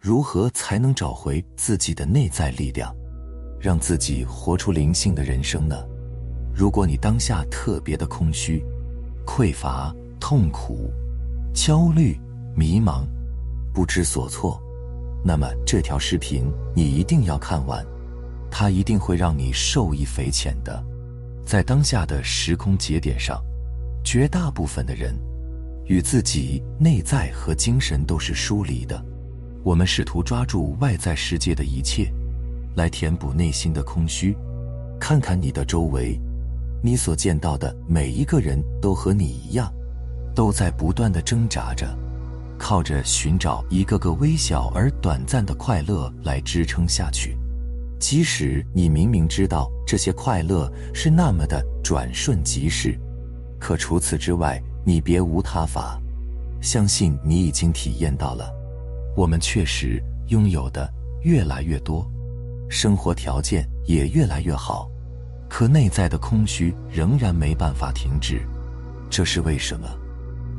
如何才能找回自己的内在力量，让自己活出灵性的人生呢？如果你当下特别的空虚、匮乏、痛苦、焦虑、迷茫、不知所措，那么这条视频你一定要看完，它一定会让你受益匪浅的。在当下的时空节点上，绝大部分的人与自己内在和精神都是疏离的。我们试图抓住外在世界的一切，来填补内心的空虚。看看你的周围。你所见到的每一个人都和你一样，都在不断的挣扎着，靠着寻找一个个微小而短暂的快乐来支撑下去。即使你明明知道这些快乐是那么的转瞬即逝，可除此之外，你别无他法。相信你已经体验到了，我们确实拥有的越来越多，生活条件也越来越好。可内在的空虚仍然没办法停止，这是为什么？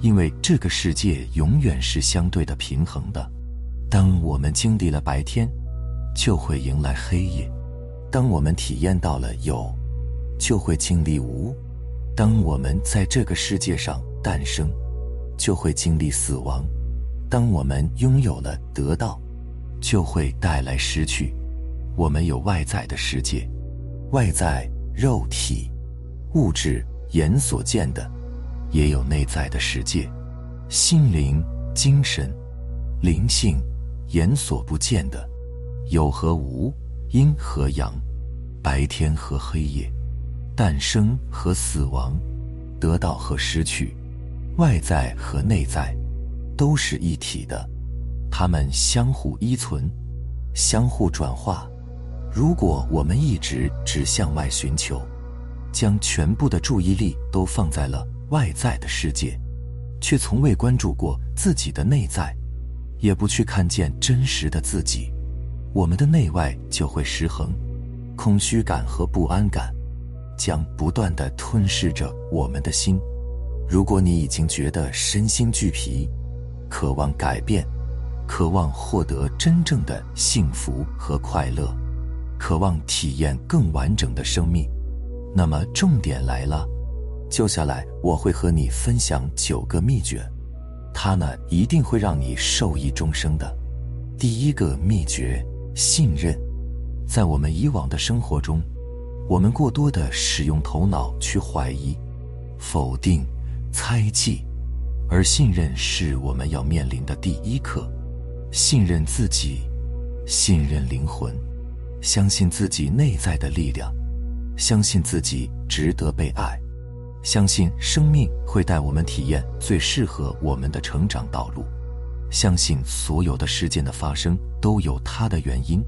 因为这个世界永远是相对的平衡的。当我们经历了白天，就会迎来黑夜；当我们体验到了有，就会经历无；当我们在这个世界上诞生，就会经历死亡；当我们拥有了得到，就会带来失去。我们有外在的世界，外在。肉体、物质、眼所见的，也有内在的世界；心灵、精神、灵性，眼所不见的，有和无，阴和阳，白天和黑夜，诞生和死亡，得到和失去，外在和内在，都是一体的，它们相互依存，相互转化。如果我们一直只向外寻求，将全部的注意力都放在了外在的世界，却从未关注过自己的内在，也不去看见真实的自己，我们的内外就会失衡，空虚感和不安感将不断的吞噬着我们的心。如果你已经觉得身心俱疲，渴望改变，渴望获得真正的幸福和快乐。渴望体验更完整的生命，那么重点来了，接下来我会和你分享九个秘诀，它呢一定会让你受益终生的。第一个秘诀：信任。在我们以往的生活中，我们过多的使用头脑去怀疑、否定、猜忌，而信任是我们要面临的第一课。信任自己，信任灵魂。相信自己内在的力量，相信自己值得被爱，相信生命会带我们体验最适合我们的成长道路，相信所有的事件的发生都有它的原因，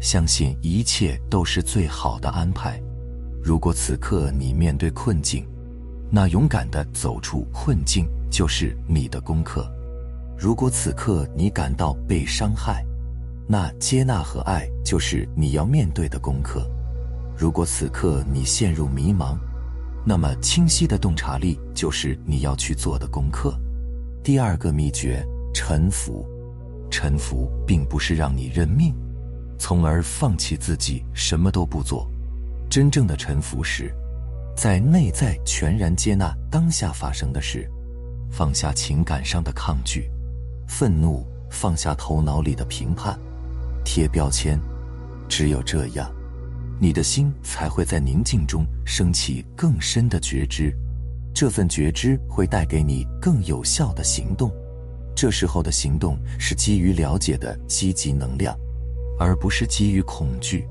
相信一切都是最好的安排。如果此刻你面对困境，那勇敢的走出困境就是你的功课；如果此刻你感到被伤害，那接纳和爱就是你要面对的功课。如果此刻你陷入迷茫，那么清晰的洞察力就是你要去做的功课。第二个秘诀：臣服。臣服并不是让你认命，从而放弃自己什么都不做。真正的臣服是，在内在全然接纳当下发生的事，放下情感上的抗拒、愤怒，放下头脑里的评判。贴标签，只有这样，你的心才会在宁静中升起更深的觉知。这份觉知会带给你更有效的行动。这时候的行动是基于了解的积极能量，而不是基于恐惧、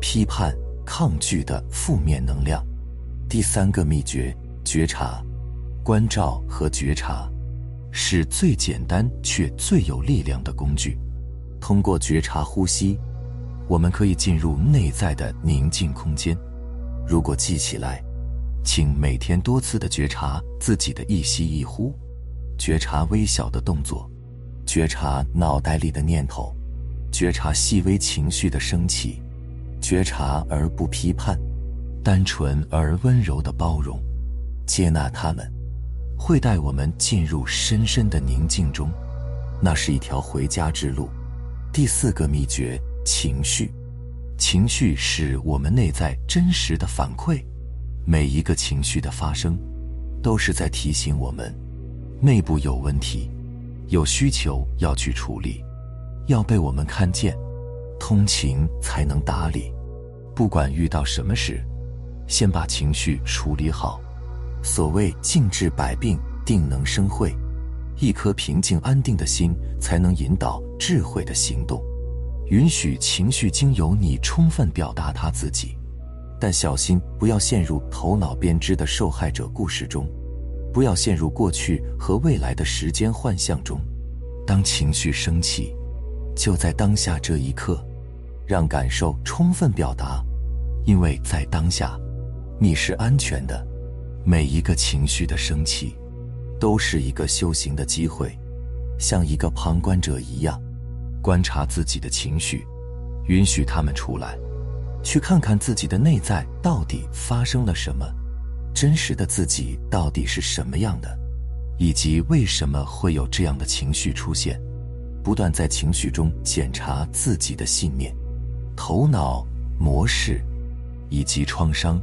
批判、抗拒的负面能量。第三个秘诀：觉察、关照和觉察，是最简单却最有力量的工具。通过觉察呼吸，我们可以进入内在的宁静空间。如果记起来，请每天多次的觉察自己的一吸一呼，觉察微小的动作，觉察脑袋里的念头，觉察细微情绪的升起，觉察而不批判，单纯而温柔的包容，接纳他们，会带我们进入深深的宁静中。那是一条回家之路。第四个秘诀：情绪。情绪是我们内在真实的反馈，每一个情绪的发生，都是在提醒我们，内部有问题，有需求要去处理，要被我们看见，通情才能达理。不管遇到什么事，先把情绪处理好。所谓静治百病，定能生慧。一颗平静安定的心，才能引导智慧的行动。允许情绪经由你充分表达他自己，但小心不要陷入头脑编织的受害者故事中，不要陷入过去和未来的时间幻象中。当情绪升起，就在当下这一刻，让感受充分表达，因为在当下，你是安全的。每一个情绪的升起，都是一个修行的机会，像一个旁观者一样。观察自己的情绪，允许他们出来，去看看自己的内在到底发生了什么，真实的自己到底是什么样的，以及为什么会有这样的情绪出现。不断在情绪中检查自己的信念、头脑模式以及创伤。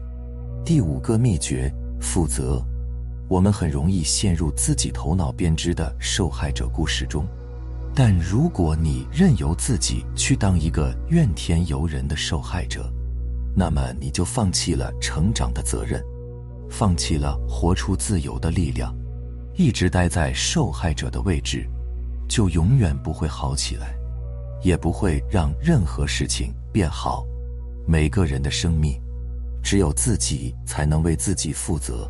第五个秘诀：负责。我们很容易陷入自己头脑编织的受害者故事中。但如果你任由自己去当一个怨天尤人的受害者，那么你就放弃了成长的责任，放弃了活出自由的力量。一直待在受害者的位置，就永远不会好起来，也不会让任何事情变好。每个人的生命，只有自己才能为自己负责。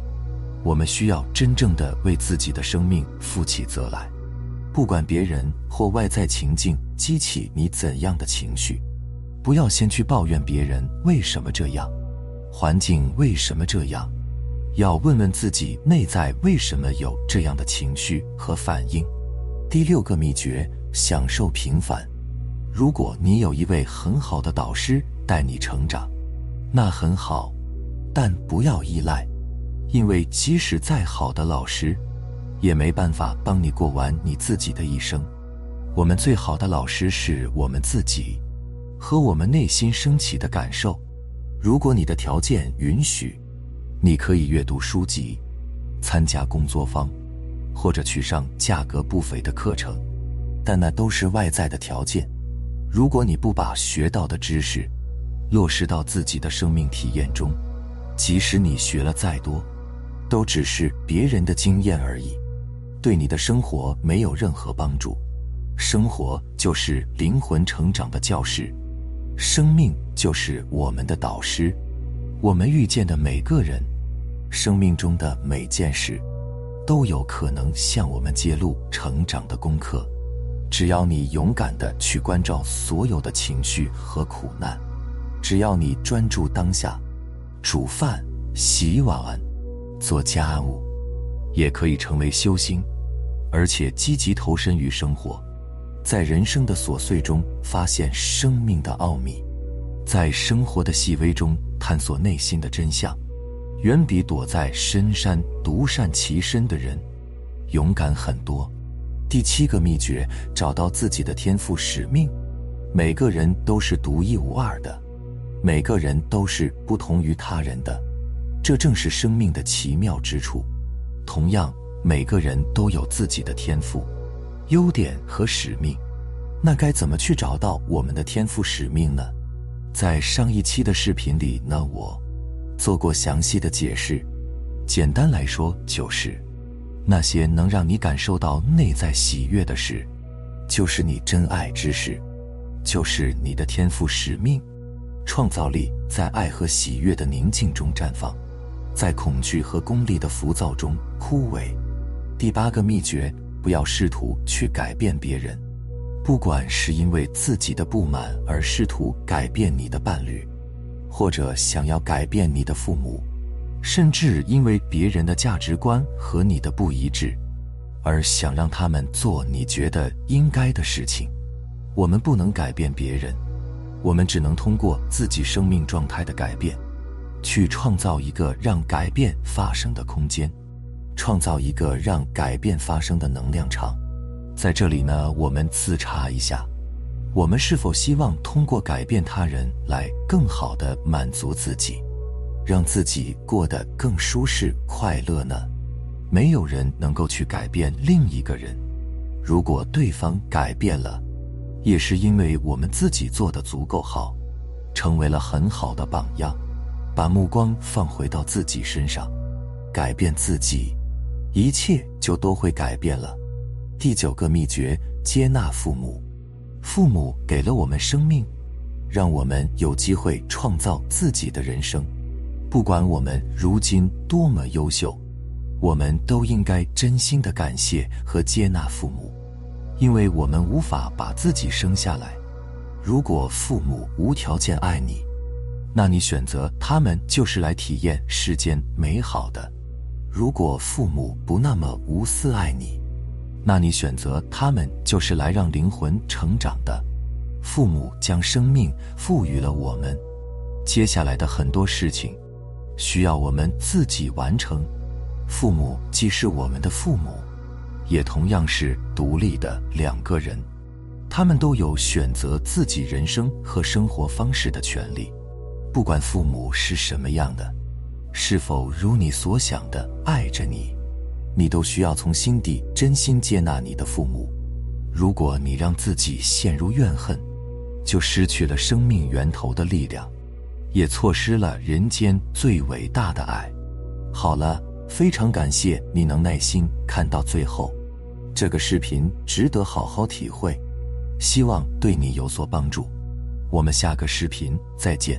我们需要真正的为自己的生命负起责来。不管别人或外在情境激起你怎样的情绪，不要先去抱怨别人为什么这样，环境为什么这样，要问问自己内在为什么有这样的情绪和反应。第六个秘诀：享受平凡。如果你有一位很好的导师带你成长，那很好，但不要依赖，因为即使再好的老师。也没办法帮你过完你自己的一生。我们最好的老师是我们自己，和我们内心升起的感受。如果你的条件允许，你可以阅读书籍，参加工作坊，或者去上价格不菲的课程，但那都是外在的条件。如果你不把学到的知识落实到自己的生命体验中，即使你学了再多，都只是别人的经验而已。对你的生活没有任何帮助。生活就是灵魂成长的教室，生命就是我们的导师。我们遇见的每个人，生命中的每件事，都有可能向我们揭露成长的功课。只要你勇敢的去关照所有的情绪和苦难，只要你专注当下，煮饭、洗碗、做家务，也可以成为修心。而且积极投身于生活，在人生的琐碎中发现生命的奥秘，在生活的细微中探索内心的真相，远比躲在深山独善其身的人勇敢很多。第七个秘诀：找到自己的天赋使命。每个人都是独一无二的，每个人都是不同于他人的，这正是生命的奇妙之处。同样。每个人都有自己的天赋、优点和使命，那该怎么去找到我们的天赋使命呢？在上一期的视频里呢，我做过详细的解释。简单来说，就是那些能让你感受到内在喜悦的事，就是你真爱之事，就是你的天赋使命。创造力在爱和喜悦的宁静中绽放，在恐惧和功利的浮躁中枯萎。第八个秘诀：不要试图去改变别人，不管是因为自己的不满而试图改变你的伴侣，或者想要改变你的父母，甚至因为别人的价值观和你的不一致，而想让他们做你觉得应该的事情。我们不能改变别人，我们只能通过自己生命状态的改变，去创造一个让改变发生的空间。创造一个让改变发生的能量场，在这里呢，我们自查一下，我们是否希望通过改变他人来更好的满足自己，让自己过得更舒适快乐呢？没有人能够去改变另一个人，如果对方改变了，也是因为我们自己做的足够好，成为了很好的榜样。把目光放回到自己身上，改变自己，一切就都会改变了。第九个秘诀：接纳父母。父母给了我们生命，让我们有机会创造自己的人生。不管我们如今多么优秀，我们都应该真心的感谢和接纳父母，因为我们无法把自己生下来。如果父母无条件爱你，那你选择他们就是来体验世间美好的；如果父母不那么无私爱你，那你选择他们就是来让灵魂成长的。父母将生命赋予了我们，接下来的很多事情需要我们自己完成。父母既是我们的父母，也同样是独立的两个人，他们都有选择自己人生和生活方式的权利。不管父母是什么样的，是否如你所想的爱着你。你都需要从心底真心接纳你的父母。如果你让自己陷入怨恨，就失去了生命源头的力量，也错失了人间最伟大的爱。好了，非常感谢你能耐心看到最后，这个视频值得好好体会，希望对你有所帮助。我们下个视频再见。